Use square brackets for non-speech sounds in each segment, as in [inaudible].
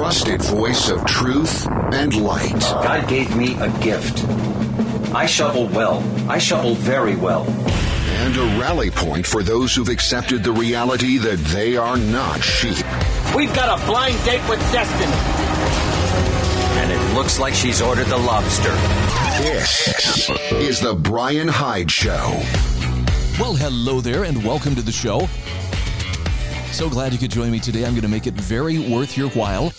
trusted voice of truth and light. God gave me a gift. I shovel well. I shovel very well. And a rally point for those who've accepted the reality that they are not sheep. We've got a blind date with destiny. And it looks like she's ordered the lobster. This is the Brian Hyde Show. Well, hello there, and welcome to the show. So glad you could join me today. I'm going to make it very worth your while.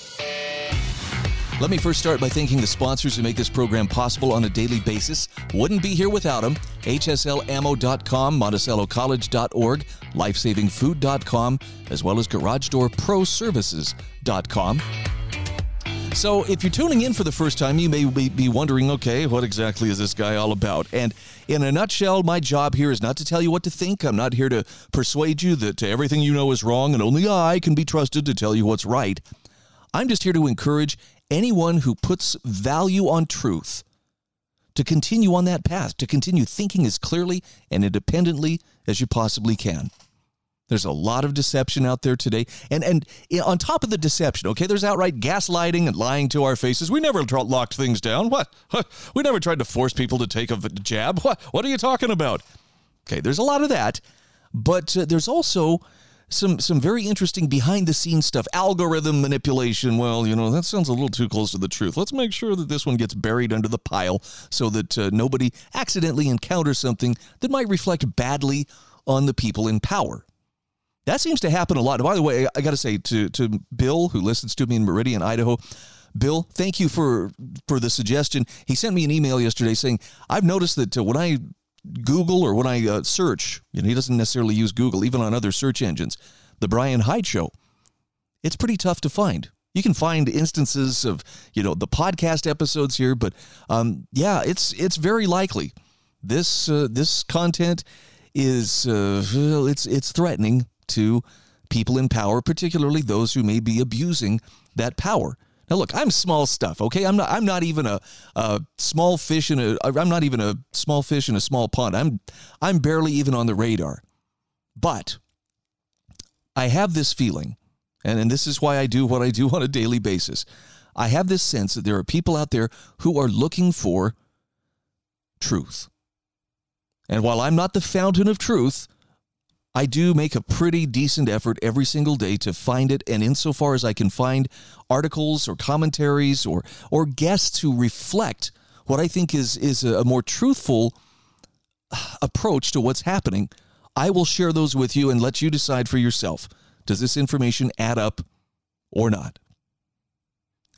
Let me first start by thanking the sponsors who make this program possible on a daily basis. Wouldn't be here without them. HSLAmmo.com, MonticelloCollege.org, LifesavingFood.com, as well as GarageDoorProServices.com. So, if you're tuning in for the first time, you may be wondering, okay, what exactly is this guy all about? And in a nutshell, my job here is not to tell you what to think. I'm not here to persuade you that everything you know is wrong and only I can be trusted to tell you what's right. I'm just here to encourage anyone who puts value on truth to continue on that path, to continue thinking as clearly and independently as you possibly can. There's a lot of deception out there today. And and on top of the deception, okay, there's outright gaslighting and lying to our faces. We never locked things down. What? We never tried to force people to take a jab. What? What are you talking about? Okay, there's a lot of that. But uh, there's also some some very interesting behind the scenes stuff algorithm manipulation well you know that sounds a little too close to the truth let's make sure that this one gets buried under the pile so that uh, nobody accidentally encounters something that might reflect badly on the people in power that seems to happen a lot. By the way, I got to say to to Bill who listens to me in Meridian, Idaho. Bill, thank you for for the suggestion. He sent me an email yesterday saying I've noticed that uh, when I Google or when I uh, search, you know, he doesn't necessarily use Google, even on other search engines. The Brian Hyde Show, it's pretty tough to find. You can find instances of you know the podcast episodes here, but um, yeah, it's it's very likely this uh, this content is uh, it's it's threatening to people in power, particularly those who may be abusing that power. Now, look, I'm small stuff. Okay, I'm not. I'm not even a, a small fish in a. I'm not even a small fish in a small pond. I'm. I'm barely even on the radar. But I have this feeling, and, and this is why I do what I do on a daily basis. I have this sense that there are people out there who are looking for truth. And while I'm not the fountain of truth, I do make a pretty decent effort every single day to find it. And insofar as I can find articles or commentaries or, or guests who reflect what I think is, is a more truthful uh, approach to what's happening, I will share those with you and let you decide for yourself. Does this information add up or not?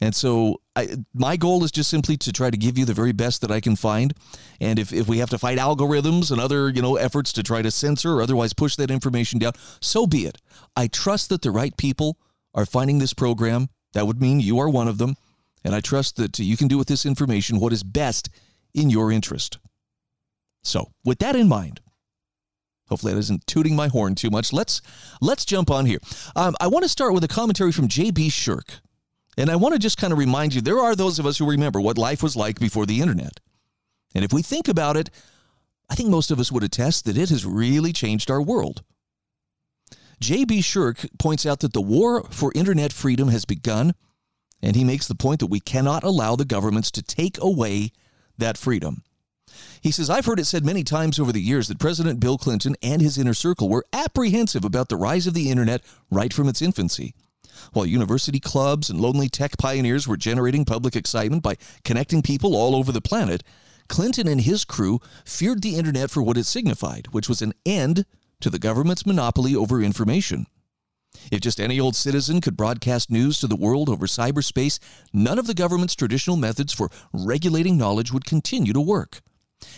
And so I, my goal is just simply to try to give you the very best that I can find. And if, if we have to fight algorithms and other, you know, efforts to try to censor or otherwise push that information down, so be it. I trust that the right people are finding this program. That would mean you are one of them. And I trust that you can do with this information what is best in your interest. So, with that in mind, hopefully that isn't tooting my horn too much. Let's let's jump on here. Um, I want to start with a commentary from J.B. Shurk. And I want to just kind of remind you there are those of us who remember what life was like before the internet. And if we think about it, I think most of us would attest that it has really changed our world. J.B. Shurk points out that the war for internet freedom has begun, and he makes the point that we cannot allow the governments to take away that freedom. He says, I've heard it said many times over the years that President Bill Clinton and his inner circle were apprehensive about the rise of the internet right from its infancy. While university clubs and lonely tech pioneers were generating public excitement by connecting people all over the planet, Clinton and his crew feared the internet for what it signified, which was an end to the government's monopoly over information. If just any old citizen could broadcast news to the world over cyberspace, none of the government's traditional methods for regulating knowledge would continue to work.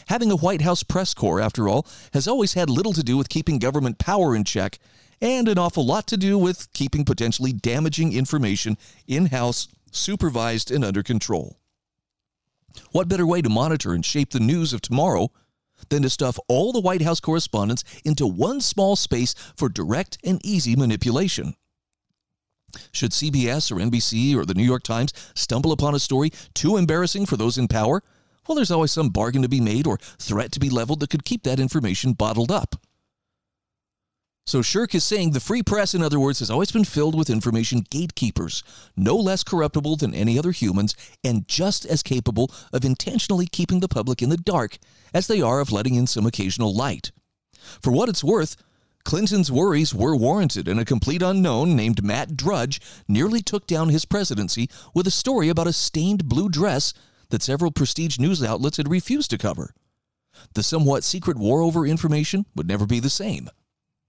Having a White House press corps, after all, has always had little to do with keeping government power in check and an awful lot to do with keeping potentially damaging information in house, supervised, and under control. What better way to monitor and shape the news of tomorrow than to stuff all the White House correspondence into one small space for direct and easy manipulation? Should CBS or NBC or the New York Times stumble upon a story too embarrassing for those in power, well, there's always some bargain to be made or threat to be leveled that could keep that information bottled up. So Shurk is saying the free press, in other words, has always been filled with information gatekeepers, no less corruptible than any other humans, and just as capable of intentionally keeping the public in the dark as they are of letting in some occasional light. For what it's worth, Clinton's worries were warranted, and a complete unknown named Matt Drudge nearly took down his presidency with a story about a stained blue dress that several prestige news outlets had refused to cover. The somewhat secret war over information would never be the same.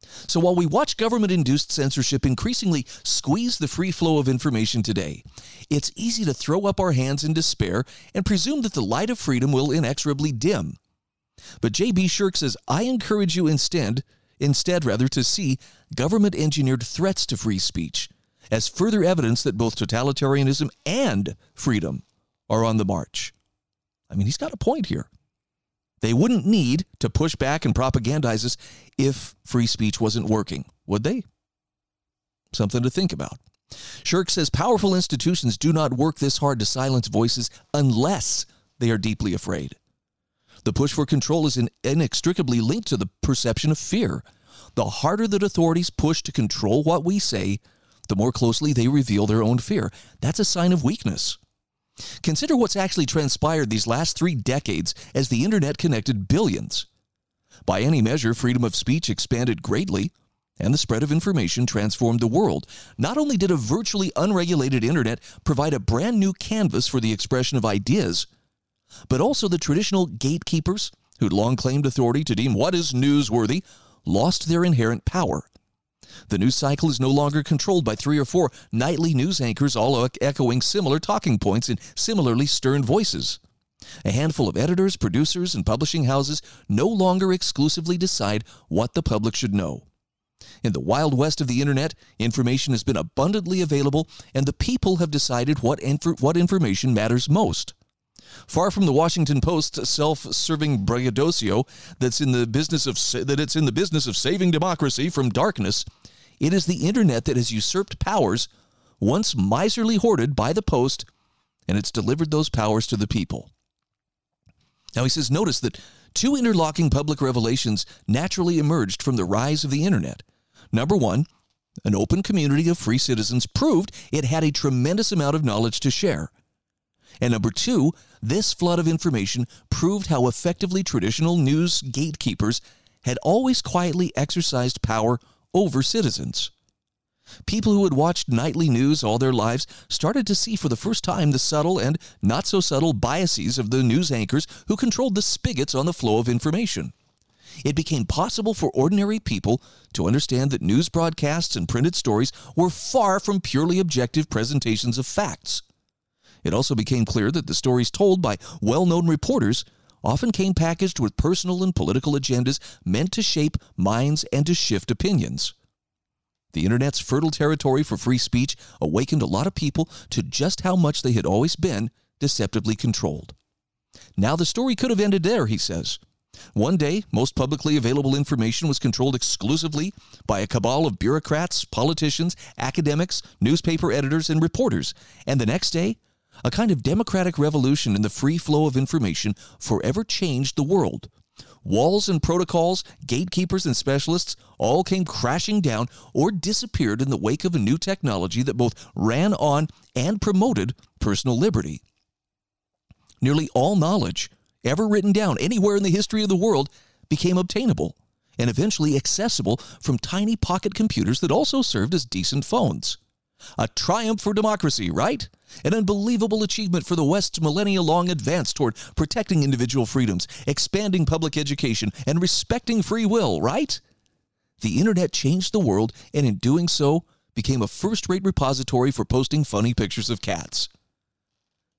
So while we watch government induced censorship increasingly squeeze the free flow of information today, it's easy to throw up our hands in despair and presume that the light of freedom will inexorably dim. But J.B. Shurk says, I encourage you instead, instead rather, to see government engineered threats to free speech as further evidence that both totalitarianism and freedom are on the march. I mean, he's got a point here. They wouldn't need to push back and propagandize us if free speech wasn't working, would they? Something to think about. Shurk says powerful institutions do not work this hard to silence voices unless they are deeply afraid. The push for control is inextricably linked to the perception of fear. The harder that authorities push to control what we say, the more closely they reveal their own fear. That's a sign of weakness. Consider what's actually transpired these last three decades as the internet connected billions. By any measure, freedom of speech expanded greatly, and the spread of information transformed the world. Not only did a virtually unregulated internet provide a brand new canvas for the expression of ideas, but also the traditional gatekeepers, who'd long claimed authority to deem what is newsworthy, lost their inherent power. The news cycle is no longer controlled by three or four nightly news anchors, all echoing similar talking points in similarly stern voices. A handful of editors, producers, and publishing houses no longer exclusively decide what the public should know. In the wild west of the internet, information has been abundantly available, and the people have decided what, inf- what information matters most. Far from the Washington Post's self-serving braggadocio that's in the business of sa- that it's in the business of saving democracy from darkness, it is the internet that has usurped powers once miserly hoarded by the Post, and it's delivered those powers to the people. Now he says, notice that two interlocking public revelations naturally emerged from the rise of the internet. Number one, an open community of free citizens proved it had a tremendous amount of knowledge to share. And number two, this flood of information proved how effectively traditional news gatekeepers had always quietly exercised power over citizens. People who had watched nightly news all their lives started to see for the first time the subtle and not so subtle biases of the news anchors who controlled the spigots on the flow of information. It became possible for ordinary people to understand that news broadcasts and printed stories were far from purely objective presentations of facts. It also became clear that the stories told by well known reporters often came packaged with personal and political agendas meant to shape minds and to shift opinions. The internet's fertile territory for free speech awakened a lot of people to just how much they had always been deceptively controlled. Now, the story could have ended there, he says. One day, most publicly available information was controlled exclusively by a cabal of bureaucrats, politicians, academics, newspaper editors, and reporters. And the next day, a kind of democratic revolution in the free flow of information forever changed the world. Walls and protocols, gatekeepers and specialists all came crashing down or disappeared in the wake of a new technology that both ran on and promoted personal liberty. Nearly all knowledge ever written down anywhere in the history of the world became obtainable and eventually accessible from tiny pocket computers that also served as decent phones. A triumph for democracy, right? An unbelievable achievement for the West's millennia long advance toward protecting individual freedoms, expanding public education, and respecting free will, right? The internet changed the world, and in doing so, became a first rate repository for posting funny pictures of cats.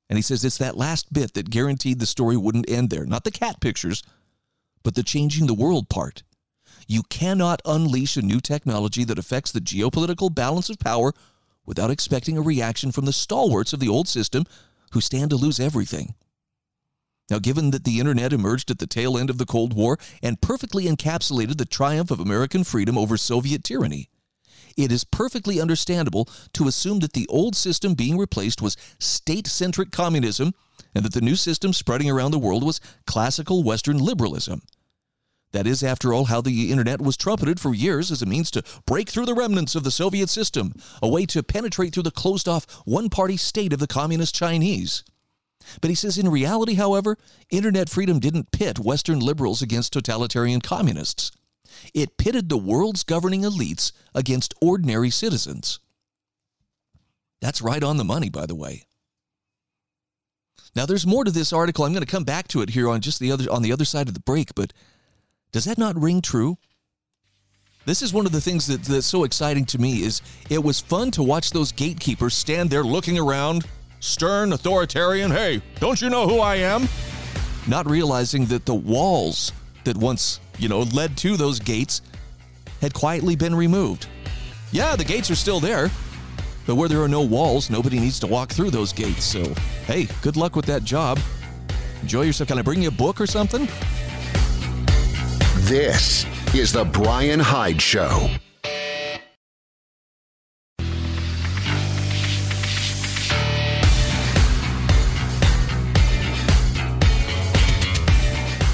And he says it's that last bit that guaranteed the story wouldn't end there. Not the cat pictures, but the changing the world part. You cannot unleash a new technology that affects the geopolitical balance of power without expecting a reaction from the stalwarts of the old system who stand to lose everything. Now, given that the internet emerged at the tail end of the Cold War and perfectly encapsulated the triumph of American freedom over Soviet tyranny, it is perfectly understandable to assume that the old system being replaced was state centric communism and that the new system spreading around the world was classical Western liberalism. That is, after all, how the internet was trumpeted for years as a means to break through the remnants of the Soviet system, a way to penetrate through the closed off one party state of the Communist Chinese. But he says in reality, however, internet freedom didn't pit Western liberals against totalitarian communists. It pitted the world's governing elites against ordinary citizens. That's right on the money, by the way. Now there's more to this article. I'm going to come back to it here on just the other on the other side of the break, but does that not ring true? This is one of the things that, that's so exciting to me is it was fun to watch those gatekeepers stand there looking around, stern, authoritarian, hey, don't you know who I am? Not realizing that the walls that once, you know, led to those gates had quietly been removed. Yeah, the gates are still there, but where there are no walls, nobody needs to walk through those gates. So, hey, good luck with that job. Enjoy yourself. Can I bring you a book or something? This is The Brian Hyde Show.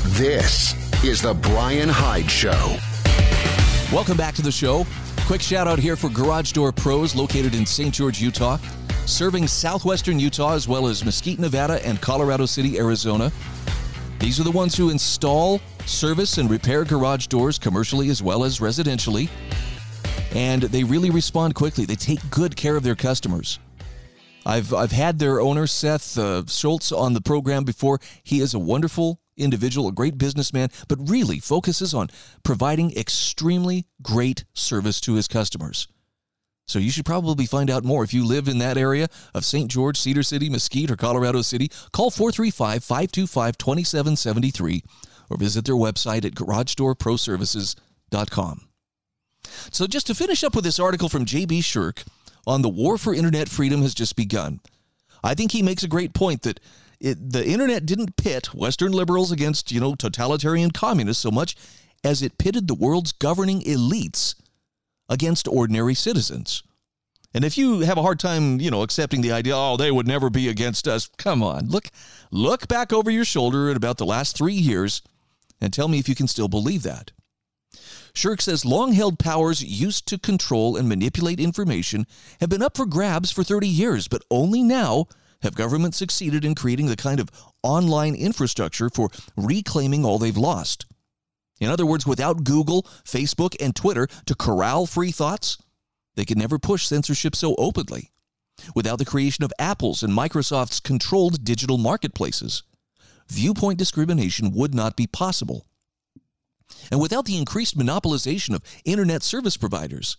This is The Brian Hyde Show. Welcome back to the show. Quick shout out here for Garage Door Pros located in St. George, Utah, serving southwestern Utah as well as Mesquite, Nevada, and Colorado City, Arizona. These are the ones who install, service, and repair garage doors commercially as well as residentially. And they really respond quickly. They take good care of their customers. I've, I've had their owner, Seth uh, Schultz, on the program before. He is a wonderful individual, a great businessman, but really focuses on providing extremely great service to his customers. So you should probably find out more if you live in that area of St. George, Cedar City, Mesquite, or Colorado City. Call 435 525 2773 or visit their website at garagedoorproservices.com. So, just to finish up with this article from J.B. Shurk on the war for internet freedom has just begun. I think he makes a great point that it, the internet didn't pit Western liberals against, you know, totalitarian communists so much as it pitted the world's governing elites against ordinary citizens. And if you have a hard time, you know, accepting the idea, oh, they would never be against us, come on, look, look back over your shoulder at about the last three years and tell me if you can still believe that. Shurk says long held powers used to control and manipulate information have been up for grabs for 30 years, but only now have governments succeeded in creating the kind of online infrastructure for reclaiming all they've lost. In other words, without Google, Facebook, and Twitter to corral free thoughts, they could never push censorship so openly. Without the creation of Apple's and Microsoft's controlled digital marketplaces, viewpoint discrimination would not be possible. And without the increased monopolization of internet service providers,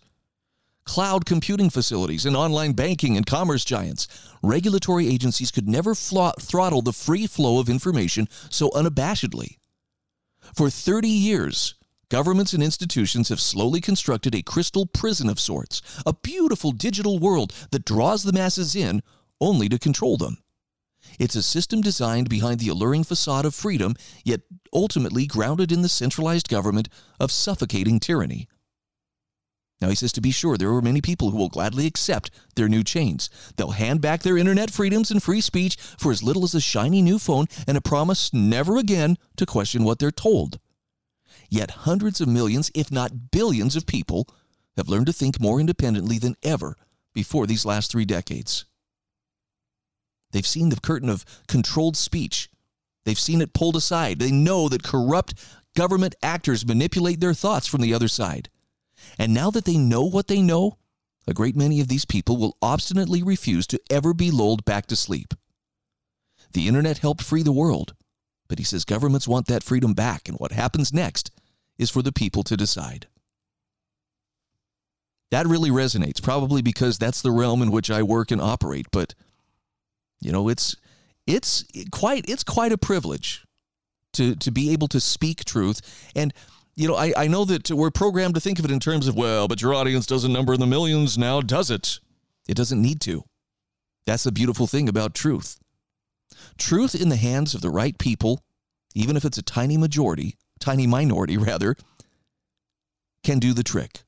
cloud computing facilities, and online banking and commerce giants, regulatory agencies could never throttle the free flow of information so unabashedly. For 30 years, governments and institutions have slowly constructed a crystal prison of sorts, a beautiful digital world that draws the masses in only to control them. It's a system designed behind the alluring facade of freedom, yet ultimately grounded in the centralized government of suffocating tyranny. Now, he says to be sure, there are many people who will gladly accept their new chains. They'll hand back their internet freedoms and free speech for as little as a shiny new phone and a promise never again to question what they're told. Yet hundreds of millions, if not billions, of people have learned to think more independently than ever before these last three decades. They've seen the curtain of controlled speech. They've seen it pulled aside. They know that corrupt government actors manipulate their thoughts from the other side. And now that they know what they know, a great many of these people will obstinately refuse to ever be lulled back to sleep. The internet helped free the world, but he says governments want that freedom back, and what happens next is for the people to decide. That really resonates, probably because that's the realm in which I work and operate, but you know, it's it's quite it's quite a privilege to to be able to speak truth and you know, I, I know that we're programmed to think of it in terms of, well, but your audience doesn't number in the millions now, does it? It doesn't need to. That's the beautiful thing about truth. Truth in the hands of the right people, even if it's a tiny majority, tiny minority [laughs] rather, can do the trick.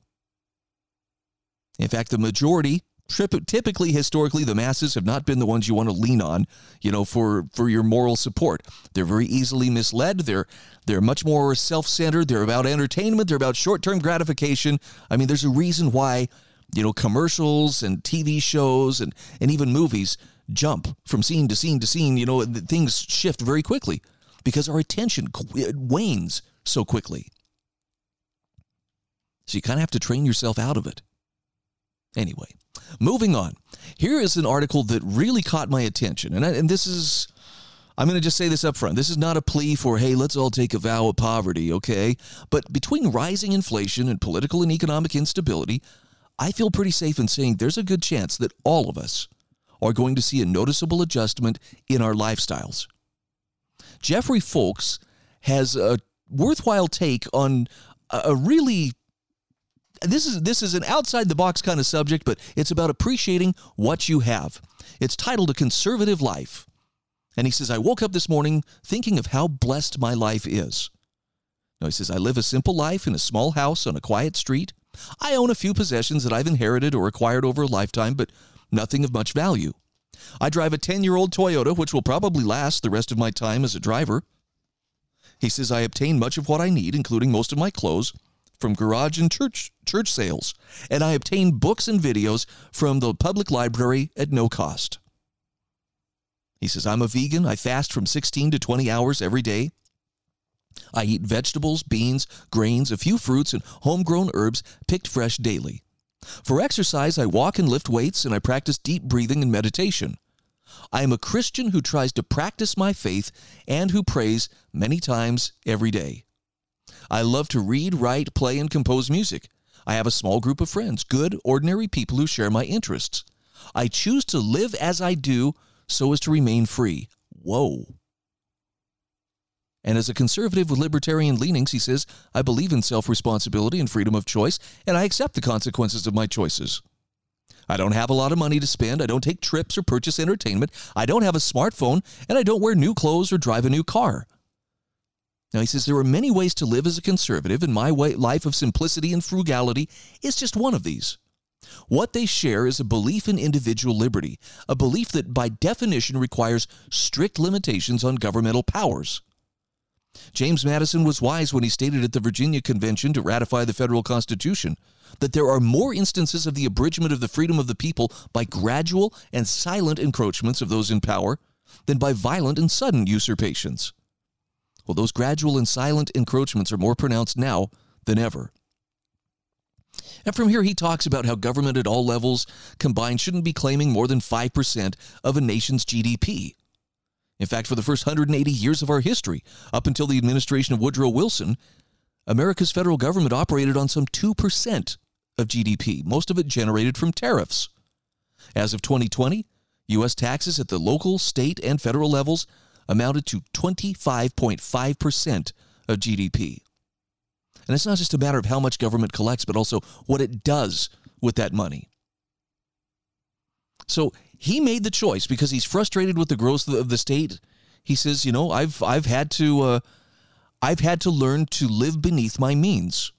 In fact, the majority typically historically the masses have not been the ones you want to lean on you know for for your moral support. They're very easily misled. They're they're much more self-centered. They're about entertainment. They're about short-term gratification. I mean there's a reason why you know commercials and tv shows and and even movies jump from scene to scene to scene. You know things shift very quickly because our attention wanes so quickly. So you kind of have to train yourself out of it anyway Moving on. Here is an article that really caught my attention. And, I, and this is, I'm going to just say this up front. This is not a plea for, hey, let's all take a vow of poverty, okay? But between rising inflation and political and economic instability, I feel pretty safe in saying there's a good chance that all of us are going to see a noticeable adjustment in our lifestyles. Jeffrey Folks has a worthwhile take on a really this is this is an outside the box kind of subject, but it's about appreciating what you have. It's titled A Conservative Life. And he says, I woke up this morning thinking of how blessed my life is. Now he says, I live a simple life in a small house on a quiet street. I own a few possessions that I've inherited or acquired over a lifetime, but nothing of much value. I drive a 10 year old Toyota, which will probably last the rest of my time as a driver. He says, I obtain much of what I need, including most of my clothes, from garage and church church sales, and I obtain books and videos from the public library at no cost. He says, I'm a vegan. I fast from 16 to 20 hours every day. I eat vegetables, beans, grains, a few fruits, and homegrown herbs picked fresh daily. For exercise, I walk and lift weights, and I practice deep breathing and meditation. I am a Christian who tries to practice my faith and who prays many times every day. I love to read, write, play, and compose music. I have a small group of friends, good, ordinary people who share my interests. I choose to live as I do so as to remain free. Whoa. And as a conservative with libertarian leanings, he says, I believe in self responsibility and freedom of choice, and I accept the consequences of my choices. I don't have a lot of money to spend. I don't take trips or purchase entertainment. I don't have a smartphone, and I don't wear new clothes or drive a new car. Now, he says there are many ways to live as a conservative, and my way, life of simplicity and frugality is just one of these. What they share is a belief in individual liberty, a belief that by definition requires strict limitations on governmental powers. James Madison was wise when he stated at the Virginia Convention to ratify the federal Constitution that there are more instances of the abridgment of the freedom of the people by gradual and silent encroachments of those in power than by violent and sudden usurpations. Well, those gradual and silent encroachments are more pronounced now than ever. And from here, he talks about how government at all levels combined shouldn't be claiming more than 5% of a nation's GDP. In fact, for the first 180 years of our history, up until the administration of Woodrow Wilson, America's federal government operated on some 2% of GDP, most of it generated from tariffs. As of 2020, U.S. taxes at the local, state, and federal levels amounted to 25.5% of GDP. And it's not just a matter of how much government collects, but also what it does with that money. So he made the choice because he's frustrated with the growth of the state. He says, you know, I've I've had to uh, I've had to learn to live beneath my means.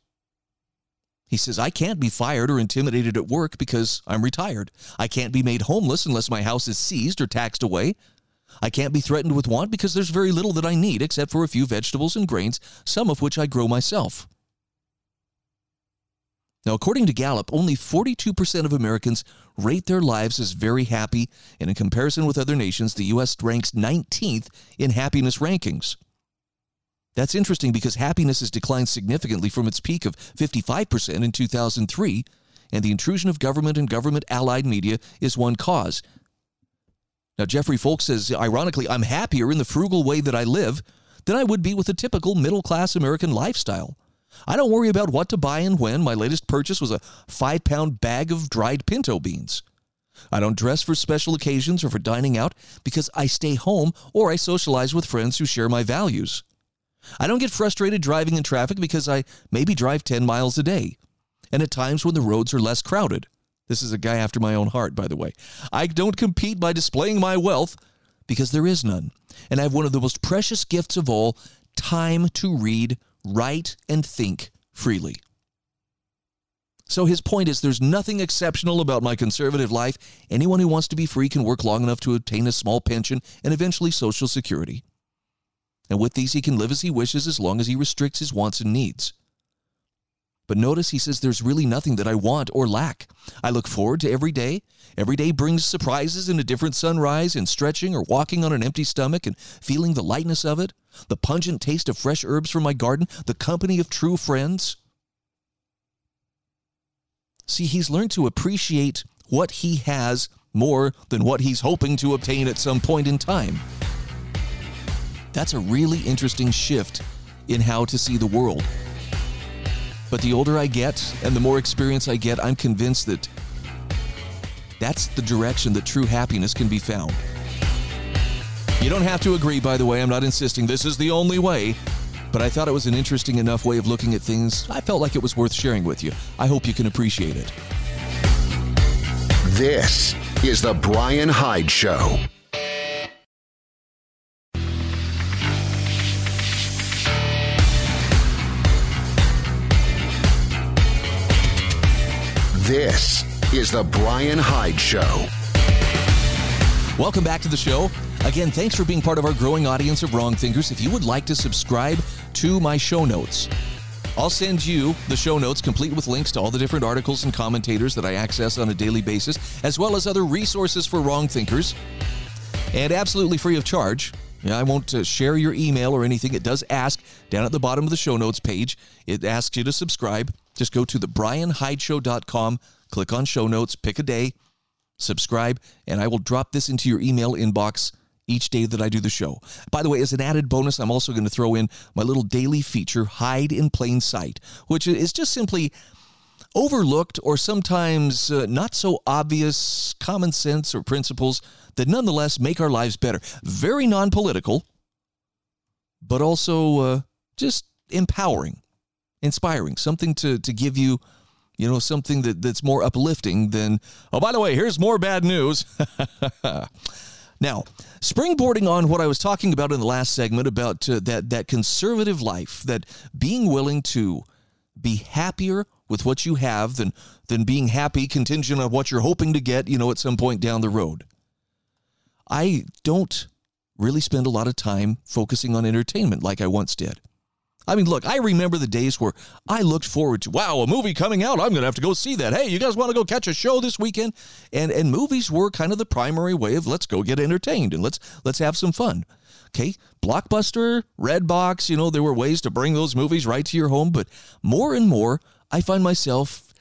He says, I can't be fired or intimidated at work because I'm retired. I can't be made homeless unless my house is seized or taxed away. I can't be threatened with want because there's very little that I need except for a few vegetables and grains, some of which I grow myself. Now, according to Gallup, only 42% of Americans rate their lives as very happy, and in comparison with other nations, the U.S. ranks 19th in happiness rankings. That's interesting because happiness has declined significantly from its peak of 55% in 2003, and the intrusion of government and government allied media is one cause. Now, Jeffrey Folks says, ironically, I'm happier in the frugal way that I live than I would be with a typical middle class American lifestyle. I don't worry about what to buy and when. My latest purchase was a five pound bag of dried pinto beans. I don't dress for special occasions or for dining out because I stay home or I socialize with friends who share my values. I don't get frustrated driving in traffic because I maybe drive 10 miles a day, and at times when the roads are less crowded. This is a guy after my own heart, by the way. I don't compete by displaying my wealth because there is none. And I have one of the most precious gifts of all time to read, write, and think freely. So his point is there's nothing exceptional about my conservative life. Anyone who wants to be free can work long enough to obtain a small pension and eventually Social Security. And with these, he can live as he wishes as long as he restricts his wants and needs. But notice he says there's really nothing that I want or lack. I look forward to every day. Every day brings surprises in a different sunrise, and stretching or walking on an empty stomach and feeling the lightness of it, the pungent taste of fresh herbs from my garden, the company of true friends. See, he's learned to appreciate what he has more than what he's hoping to obtain at some point in time. That's a really interesting shift in how to see the world. But the older I get and the more experience I get, I'm convinced that that's the direction that true happiness can be found. You don't have to agree, by the way. I'm not insisting this is the only way but I thought it was an interesting enough way of looking at things. I felt like it was worth sharing with you. I hope you can appreciate it. This is The Brian Hyde Show. This is The Brian Hyde Show. Welcome back to the show. Again, thanks for being part of our growing audience of wrong thinkers. If you would like to subscribe to my show notes, I'll send you the show notes complete with links to all the different articles and commentators that I access on a daily basis, as well as other resources for wrong thinkers, and absolutely free of charge. I won't uh, share your email or anything. It does ask down at the bottom of the show notes page. It asks you to subscribe. Just go to the brianhydeshow.com, click on show notes, pick a day, subscribe, and I will drop this into your email inbox each day that I do the show. By the way, as an added bonus, I'm also going to throw in my little daily feature, Hide in Plain Sight, which is just simply overlooked or sometimes uh, not so obvious common sense or principles that nonetheless make our lives better. Very non political, but also uh, just empowering, inspiring, something to, to give you. You know, something that, that's more uplifting than, oh, by the way, here's more bad news. [laughs] Now, springboarding on what I was talking about in the last segment about uh, that that conservative life, that being willing to be happier with what you have than than being happy contingent on what you're hoping to get, you know, at some point down the road. I don't really spend a lot of time focusing on entertainment like I once did. I mean, look, I remember the days where I looked forward to, wow, a movie coming out. I'm going to have to go see that. Hey, you guys want to go catch a show this weekend? And and movies were kind of the primary way of let's go get entertained and let's let's have some fun. Okay, Blockbuster, Redbox, you know, there were ways to bring those movies right to your home, but more and more I find myself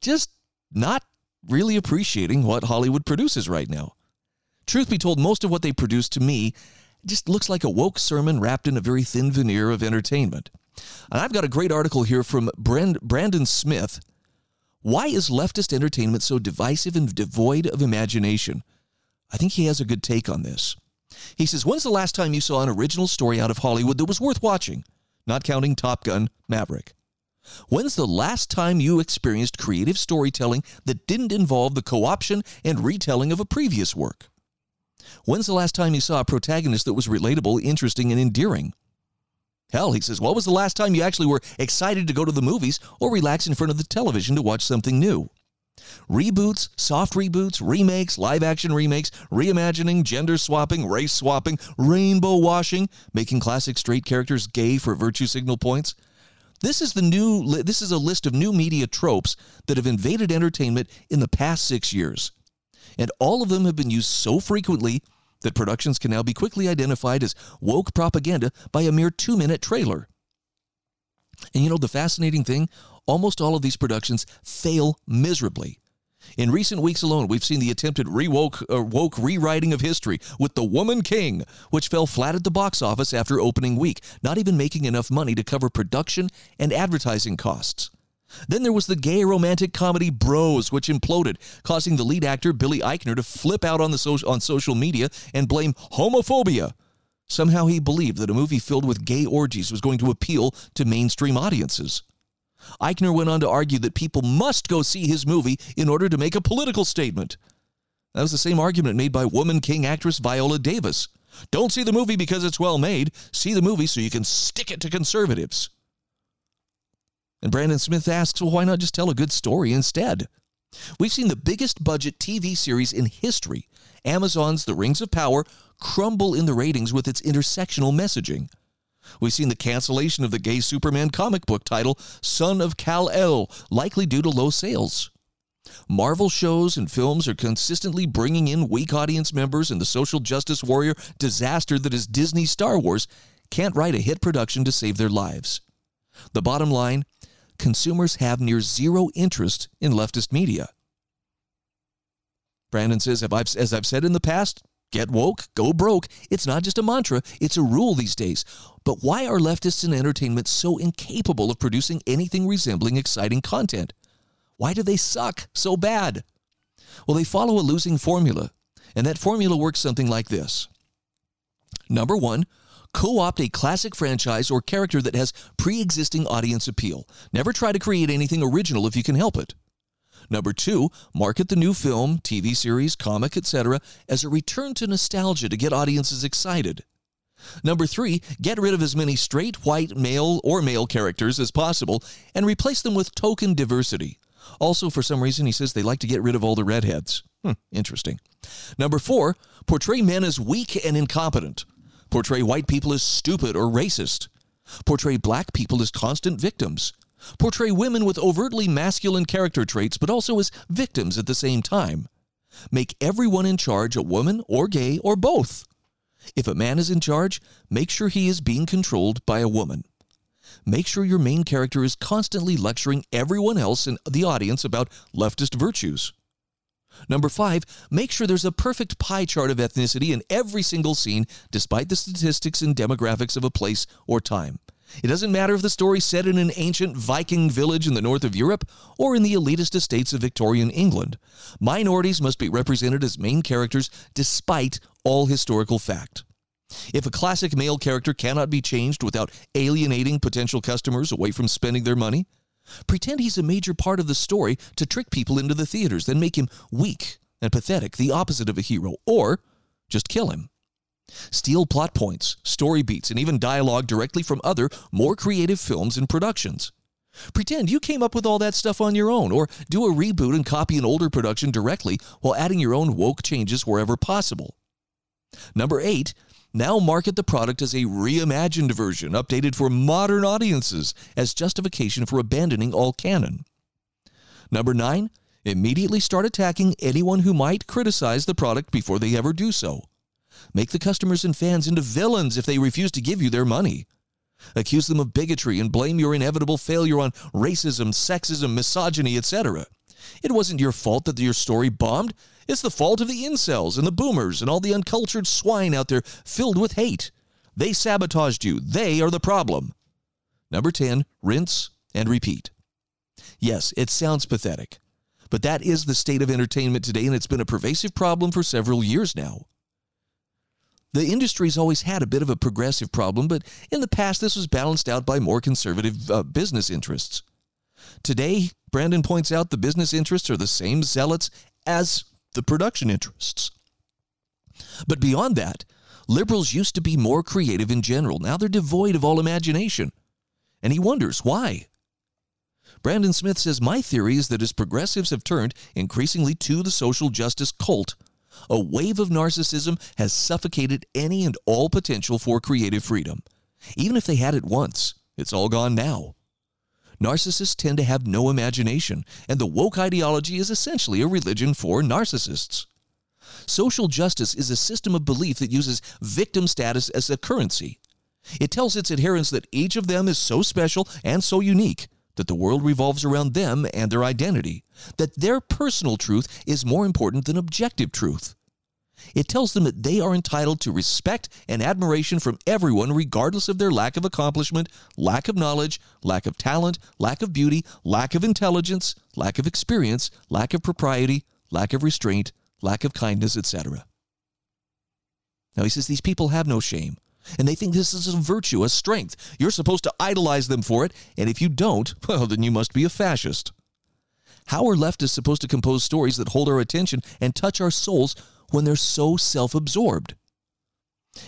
just not really appreciating what Hollywood produces right now. Truth be told, most of what they produce to me just looks like a woke sermon wrapped in a very thin veneer of entertainment. And I've got a great article here from Brandon Smith. Why is leftist entertainment so divisive and devoid of imagination? I think he has a good take on this. He says, When's the last time you saw an original story out of Hollywood that was worth watching? Not counting Top Gun Maverick. When's the last time you experienced creative storytelling that didn't involve the co option and retelling of a previous work? When's the last time you saw a protagonist that was relatable, interesting, and endearing? Hell, he says, what was the last time you actually were excited to go to the movies or relax in front of the television to watch something new? Reboots, soft reboots, remakes, live action remakes, reimagining, gender swapping, race swapping, rainbow washing, making classic straight characters gay for virtue signal points. This is the new this is a list of new media tropes that have invaded entertainment in the past 6 years and all of them have been used so frequently that productions can now be quickly identified as woke propaganda by a mere two minute trailer. And you know, the fascinating thing almost all of these productions fail miserably. In recent weeks alone, we've seen the attempted re-woke, uh, woke rewriting of history with The Woman King, which fell flat at the box office after opening week, not even making enough money to cover production and advertising costs. Then there was the gay romantic comedy Bros, which imploded, causing the lead actor Billy Eichner to flip out on, the so- on social media and blame homophobia. Somehow he believed that a movie filled with gay orgies was going to appeal to mainstream audiences. Eichner went on to argue that people must go see his movie in order to make a political statement. That was the same argument made by Woman King actress Viola Davis. Don't see the movie because it's well made, see the movie so you can stick it to conservatives. And Brandon Smith asks, well, why not just tell a good story instead? We've seen the biggest budget TV series in history, Amazon's The Rings of Power, crumble in the ratings with its intersectional messaging. We've seen the cancellation of the gay Superman comic book title, Son of Kal-El, likely due to low sales. Marvel shows and films are consistently bringing in weak audience members, and the social justice warrior disaster that is Disney Star Wars can't write a hit production to save their lives. The bottom line consumers have near zero interest in leftist media. Brandon says, as I've said in the past, get woke, go broke. It's not just a mantra, it's a rule these days. But why are leftists in entertainment so incapable of producing anything resembling exciting content? Why do they suck so bad? Well, they follow a losing formula, and that formula works something like this. Number one, co opt a classic franchise or character that has pre existing audience appeal. Never try to create anything original if you can help it. Number two, market the new film, TV series, comic, etc., as a return to nostalgia to get audiences excited. Number three, get rid of as many straight, white, male, or male characters as possible and replace them with token diversity. Also, for some reason, he says they like to get rid of all the redheads. Hmm, interesting. Number four, portray men as weak and incompetent. Portray white people as stupid or racist. Portray black people as constant victims portray women with overtly masculine character traits, but also as victims at the same time. Make everyone in charge a woman or gay or both. If a man is in charge, make sure he is being controlled by a woman. Make sure your main character is constantly lecturing everyone else in the audience about leftist virtues. Number five, make sure there's a perfect pie chart of ethnicity in every single scene, despite the statistics and demographics of a place or time. It doesn't matter if the story's set in an ancient Viking village in the north of Europe or in the elitist estates of Victorian England. Minorities must be represented as main characters despite all historical fact. If a classic male character cannot be changed without alienating potential customers away from spending their money, pretend he's a major part of the story to trick people into the theaters, then make him weak and pathetic, the opposite of a hero, or just kill him. Steal plot points, story beats, and even dialogue directly from other, more creative films and productions. Pretend you came up with all that stuff on your own, or do a reboot and copy an older production directly while adding your own woke changes wherever possible. Number eight, now market the product as a reimagined version, updated for modern audiences, as justification for abandoning all canon. Number nine, immediately start attacking anyone who might criticize the product before they ever do so. Make the customers and fans into villains if they refuse to give you their money. Accuse them of bigotry and blame your inevitable failure on racism, sexism, misogyny, etc. It wasn't your fault that your story bombed. It's the fault of the incels and the boomers and all the uncultured swine out there filled with hate. They sabotaged you. They are the problem. Number 10, rinse and repeat. Yes, it sounds pathetic, but that is the state of entertainment today, and it's been a pervasive problem for several years now. The industry's always had a bit of a progressive problem, but in the past this was balanced out by more conservative uh, business interests. Today, Brandon points out the business interests are the same zealots as the production interests. But beyond that, liberals used to be more creative in general. Now they're devoid of all imagination. And he wonders why. Brandon Smith says, My theory is that as progressives have turned increasingly to the social justice cult, a wave of narcissism has suffocated any and all potential for creative freedom. Even if they had it once, it's all gone now. Narcissists tend to have no imagination, and the woke ideology is essentially a religion for narcissists. Social justice is a system of belief that uses victim status as a currency. It tells its adherents that each of them is so special and so unique that the world revolves around them and their identity, that their personal truth is more important than objective truth. It tells them that they are entitled to respect and admiration from everyone, regardless of their lack of accomplishment, lack of knowledge, lack of talent, lack of beauty, lack of intelligence, lack of experience, lack of propriety, lack of restraint, lack of kindness, etc. Now he says these people have no shame and they think this is a virtue, a strength. You're supposed to idolize them for it, and if you don't, [laughs] well, then you must be a fascist. How are leftists supposed to compose stories that hold our attention and touch our souls when they're so self absorbed?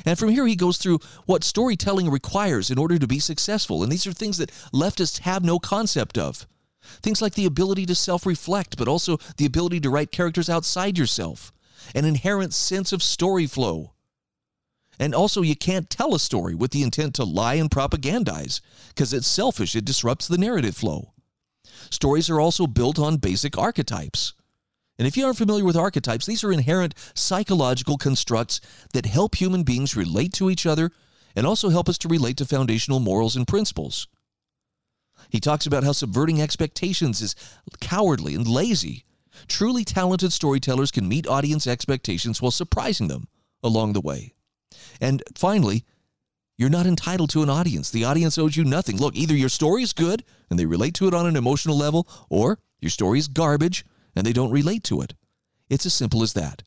And from here, he goes through what storytelling requires in order to be successful. And these are things that leftists have no concept of. Things like the ability to self reflect, but also the ability to write characters outside yourself, an inherent sense of story flow. And also, you can't tell a story with the intent to lie and propagandize, because it's selfish, it disrupts the narrative flow. Stories are also built on basic archetypes. And if you aren't familiar with archetypes, these are inherent psychological constructs that help human beings relate to each other and also help us to relate to foundational morals and principles. He talks about how subverting expectations is cowardly and lazy. Truly talented storytellers can meet audience expectations while surprising them along the way. And finally, you're not entitled to an audience. The audience owes you nothing. Look, either your story is good and they relate to it on an emotional level, or your story is garbage and they don't relate to it. It's as simple as that.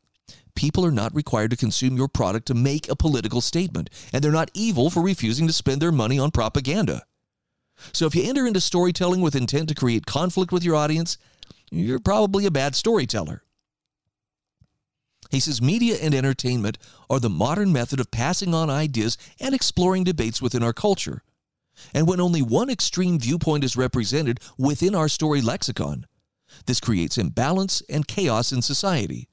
People are not required to consume your product to make a political statement, and they're not evil for refusing to spend their money on propaganda. So if you enter into storytelling with intent to create conflict with your audience, you're probably a bad storyteller. He says media and entertainment are the modern method of passing on ideas and exploring debates within our culture. And when only one extreme viewpoint is represented within our story lexicon, this creates imbalance and chaos in society.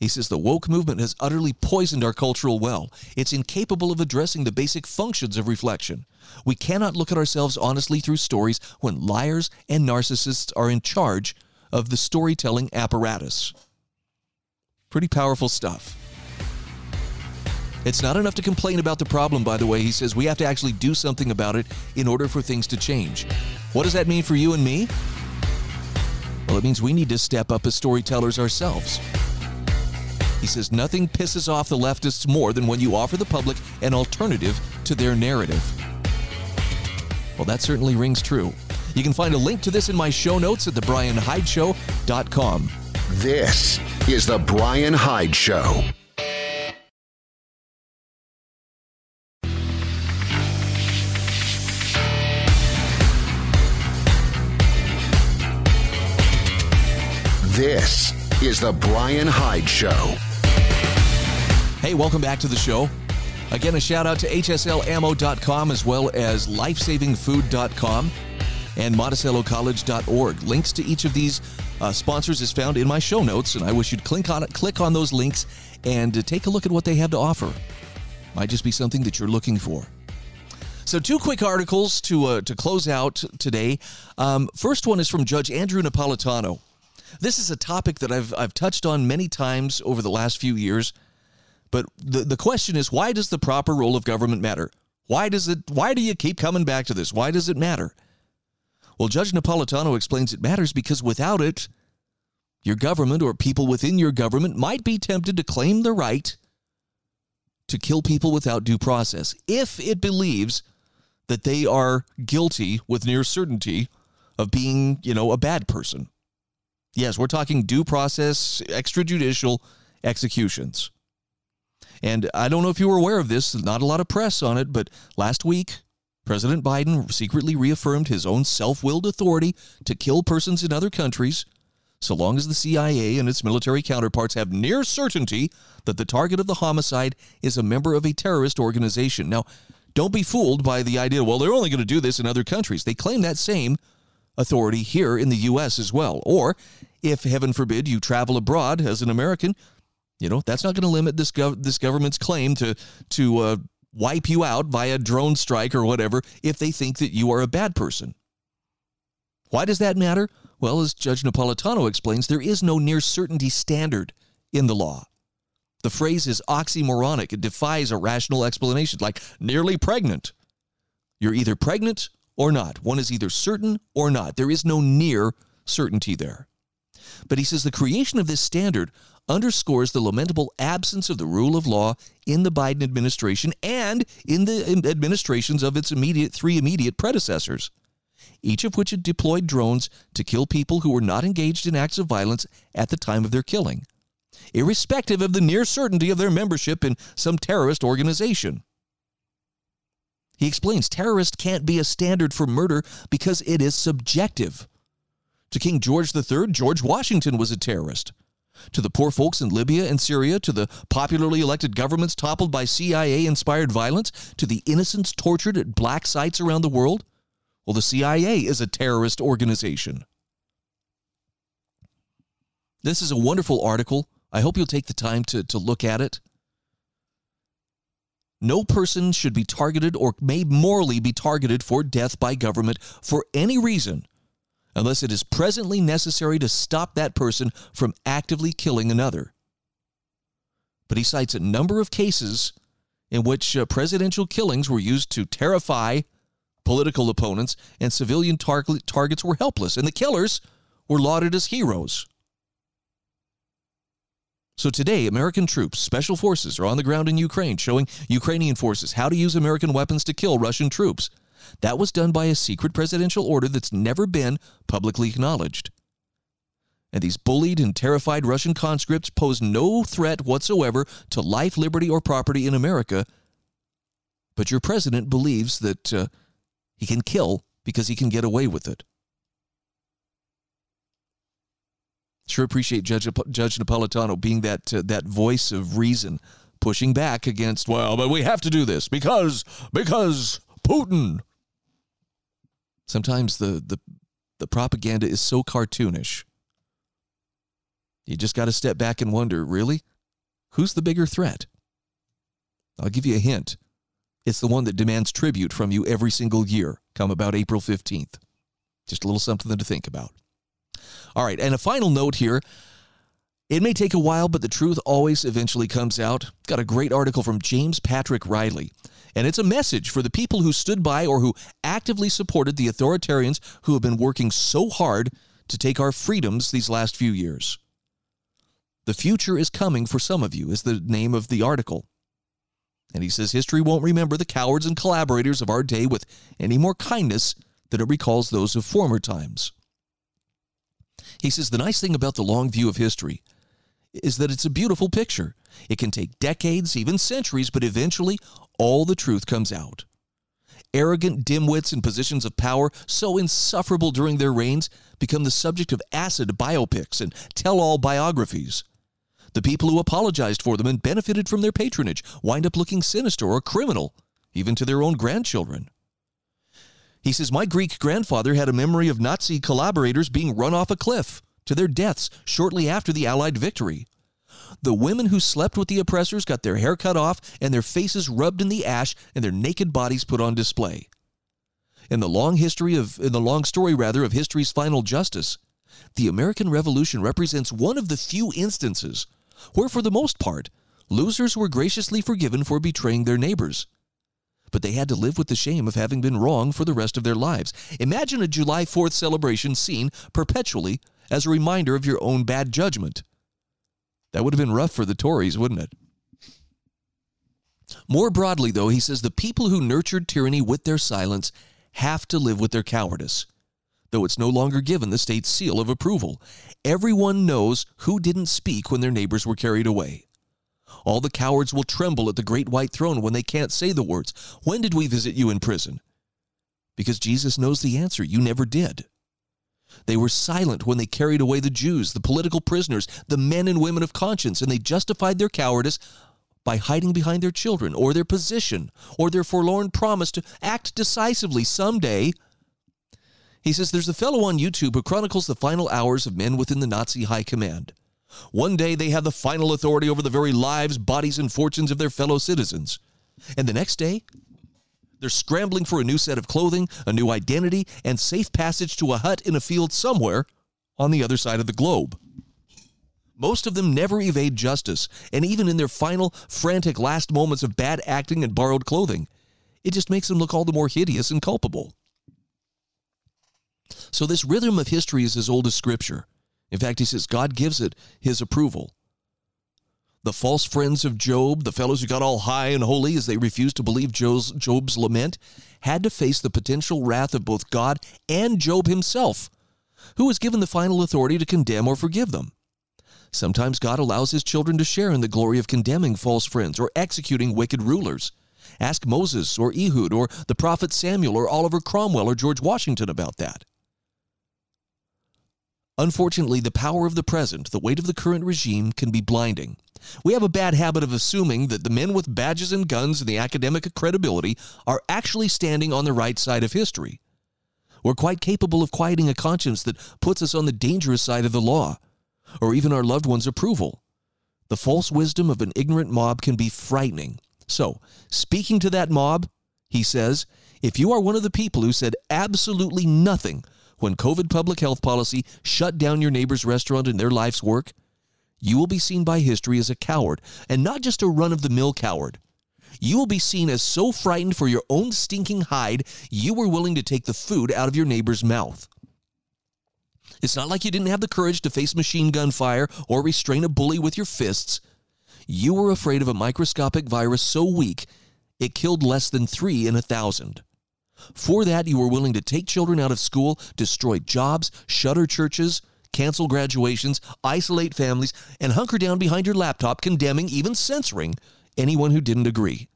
He says the woke movement has utterly poisoned our cultural well. It's incapable of addressing the basic functions of reflection. We cannot look at ourselves honestly through stories when liars and narcissists are in charge of the storytelling apparatus. Pretty powerful stuff. It's not enough to complain about the problem, by the way. He says we have to actually do something about it in order for things to change. What does that mean for you and me? Well, it means we need to step up as storytellers ourselves. He says nothing pisses off the leftists more than when you offer the public an alternative to their narrative. Well, that certainly rings true. You can find a link to this in my show notes at thebrianhydeshow.com. This is The Brian Hyde Show. This is The Brian Hyde Show. Hey, welcome back to the show. Again, a shout out to hslammo.com as well as lifesavingfood.com and monticellocollege.org. Links to each of these uh, sponsors is found in my show notes, and I wish you'd click on click on those links and uh, take a look at what they have to offer. Might just be something that you're looking for. So, two quick articles to uh, to close out today. Um, first one is from Judge Andrew Napolitano. This is a topic that I've I've touched on many times over the last few years, but the the question is why does the proper role of government matter? Why does it why do you keep coming back to this? Why does it matter? Well, Judge Napolitano explains it matters because without it, your government or people within your government might be tempted to claim the right to kill people without due process if it believes that they are guilty with near certainty of being, you know, a bad person. Yes, we're talking due process, extrajudicial executions. And I don't know if you were aware of this, not a lot of press on it, but last week, President Biden secretly reaffirmed his own self willed authority to kill persons in other countries, so long as the CIA and its military counterparts have near certainty that the target of the homicide is a member of a terrorist organization. Now, don't be fooled by the idea, well, they're only going to do this in other countries. They claim that same authority here in the U.S. as well. Or if, heaven forbid, you travel abroad as an American, you know, that's not going to limit this, gov- this government's claim to, to uh, wipe you out via drone strike or whatever if they think that you are a bad person. Why does that matter? Well, as Judge Napolitano explains, there is no near certainty standard in the law. The phrase is oxymoronic. It defies a rational explanation, like nearly pregnant. You're either pregnant or not. One is either certain or not. There is no near certainty there. But he says the creation of this standard underscores the lamentable absence of the rule of law in the Biden administration and in the administrations of its immediate three immediate predecessors, each of which had deployed drones to kill people who were not engaged in acts of violence at the time of their killing, irrespective of the near certainty of their membership in some terrorist organization. He explains terrorist can't be a standard for murder because it is subjective. To King George III, George Washington was a terrorist. to the poor folks in Libya and Syria, to the popularly elected governments toppled by CIA inspired violence, to the innocents tortured at black sites around the world? Well, the CIA is a terrorist organization. This is a wonderful article. I hope you'll take the time to, to look at it. No person should be targeted or may morally be targeted for death by government for any reason unless it is presently necessary to stop that person from actively killing another. But he cites a number of cases in which uh, presidential killings were used to terrify political opponents and civilian tar- targets were helpless, and the killers were lauded as heroes. So today, American troops, special forces, are on the ground in Ukraine showing Ukrainian forces how to use American weapons to kill Russian troops. That was done by a secret presidential order that's never been publicly acknowledged. And these bullied and terrified Russian conscripts pose no threat whatsoever to life, liberty, or property in America. But your president believes that uh, he can kill because he can get away with it. Sure appreciate Judge, Judge Napolitano being that uh, that voice of reason, pushing back against. Well, but we have to do this because because Putin. Sometimes the the the propaganda is so cartoonish. You just got to step back and wonder, really, who's the bigger threat? I'll give you a hint. It's the one that demands tribute from you every single year, come about April 15th. Just a little something to think about. All right, and a final note here. It may take a while, but the truth always eventually comes out. Got a great article from James Patrick Riley, and it's a message for the people who stood by or who actively supported the authoritarians who have been working so hard to take our freedoms these last few years. The future is coming for some of you, is the name of the article. And he says history won't remember the cowards and collaborators of our day with any more kindness than it recalls those of former times. He says the nice thing about the long view of history is that it's a beautiful picture. It can take decades, even centuries, but eventually all the truth comes out. Arrogant dimwits in positions of power, so insufferable during their reigns, become the subject of acid biopics and tell all biographies. The people who apologized for them and benefited from their patronage wind up looking sinister or criminal, even to their own grandchildren. He says, My Greek grandfather had a memory of Nazi collaborators being run off a cliff to their deaths shortly after the Allied victory. The women who slept with the oppressors got their hair cut off and their faces rubbed in the ash and their naked bodies put on display. In the long history of in the long story rather of history's final justice, the American Revolution represents one of the few instances where for the most part losers were graciously forgiven for betraying their neighbors but they had to live with the shame of having been wrong for the rest of their lives. Imagine a July 4th celebration seen perpetually as a reminder of your own bad judgment. That would have been rough for the Tories, wouldn't it? More broadly, though, he says the people who nurtured tyranny with their silence have to live with their cowardice, though it's no longer given the state's seal of approval. Everyone knows who didn't speak when their neighbors were carried away. All the cowards will tremble at the great white throne when they can't say the words, When did we visit you in prison? Because Jesus knows the answer. You never did. They were silent when they carried away the Jews, the political prisoners, the men and women of conscience, and they justified their cowardice by hiding behind their children or their position or their forlorn promise to act decisively someday. He says there's a fellow on YouTube who chronicles the final hours of men within the Nazi high command. One day they have the final authority over the very lives, bodies, and fortunes of their fellow citizens. And the next day, they're scrambling for a new set of clothing, a new identity, and safe passage to a hut in a field somewhere on the other side of the globe. Most of them never evade justice, and even in their final, frantic last moments of bad acting and borrowed clothing, it just makes them look all the more hideous and culpable. So, this rhythm of history is as old as Scripture. In fact, he says God gives it his approval. The false friends of Job, the fellows who got all high and holy as they refused to believe Job's, Job's lament, had to face the potential wrath of both God and Job himself, who was given the final authority to condemn or forgive them. Sometimes God allows his children to share in the glory of condemning false friends or executing wicked rulers. Ask Moses or Ehud or the prophet Samuel or Oliver Cromwell or George Washington about that. Unfortunately, the power of the present, the weight of the current regime, can be blinding. We have a bad habit of assuming that the men with badges and guns and the academic credibility are actually standing on the right side of history. We're quite capable of quieting a conscience that puts us on the dangerous side of the law, or even our loved ones' approval. The false wisdom of an ignorant mob can be frightening. So, speaking to that mob, he says, if you are one of the people who said absolutely nothing when COVID public health policy shut down your neighbor's restaurant and their life's work, you will be seen by history as a coward, and not just a run of the mill coward. You will be seen as so frightened for your own stinking hide, you were willing to take the food out of your neighbor's mouth. It's not like you didn't have the courage to face machine gun fire or restrain a bully with your fists. You were afraid of a microscopic virus so weak it killed less than three in a thousand. For that, you were willing to take children out of school, destroy jobs, shutter churches, cancel graduations, isolate families, and hunker down behind your laptop, condemning, even censoring, anyone who didn't agree.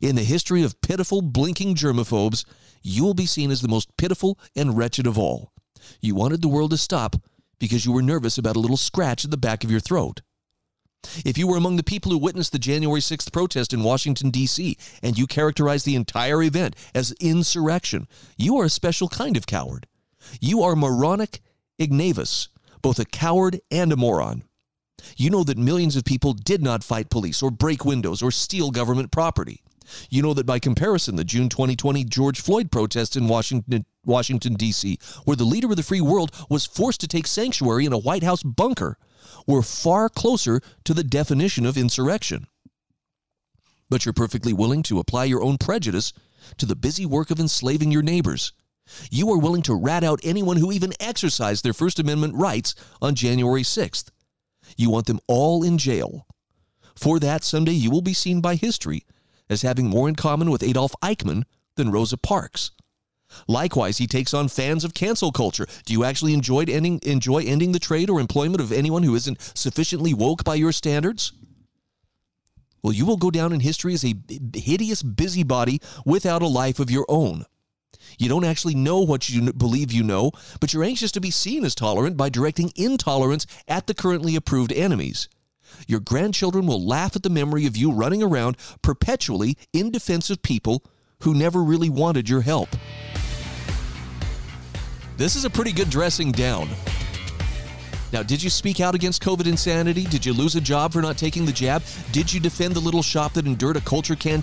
In the history of pitiful, blinking germaphobes, you will be seen as the most pitiful and wretched of all. You wanted the world to stop because you were nervous about a little scratch at the back of your throat. If you were among the people who witnessed the January 6th protest in Washington, D.C., and you characterized the entire event as insurrection, you are a special kind of coward. You are moronic Ignavus, both a coward and a moron. You know that millions of people did not fight police or break windows or steal government property. You know that by comparison, the June 2020 George Floyd protests in Washington, Washington D.C., where the leader of the free world was forced to take sanctuary in a White House bunker, were far closer to the definition of insurrection. But you're perfectly willing to apply your own prejudice to the busy work of enslaving your neighbors. You are willing to rat out anyone who even exercised their First Amendment rights on January 6th. You want them all in jail. For that, someday you will be seen by history as having more in common with Adolf Eichmann than Rosa Parks. Likewise, he takes on fans of cancel culture. Do you actually enjoy ending, enjoy ending the trade or employment of anyone who isn't sufficiently woke by your standards? Well, you will go down in history as a hideous busybody without a life of your own. You don't actually know what you believe you know, but you're anxious to be seen as tolerant by directing intolerance at the currently approved enemies. Your grandchildren will laugh at the memory of you running around perpetually in defense of people who never really wanted your help. This is a pretty good dressing down. Now, did you speak out against COVID insanity? Did you lose a job for not taking the jab? Did you defend the little shop that endured a culture can,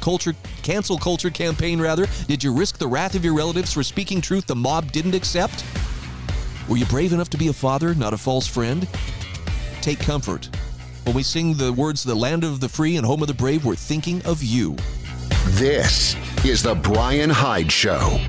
culture cancel culture campaign rather? Did you risk the wrath of your relatives for speaking truth the mob didn't accept? Were you brave enough to be a father, not a false friend? Take comfort. When we sing the words the land of the free and home of the brave, we're thinking of you. This is the Brian Hyde show.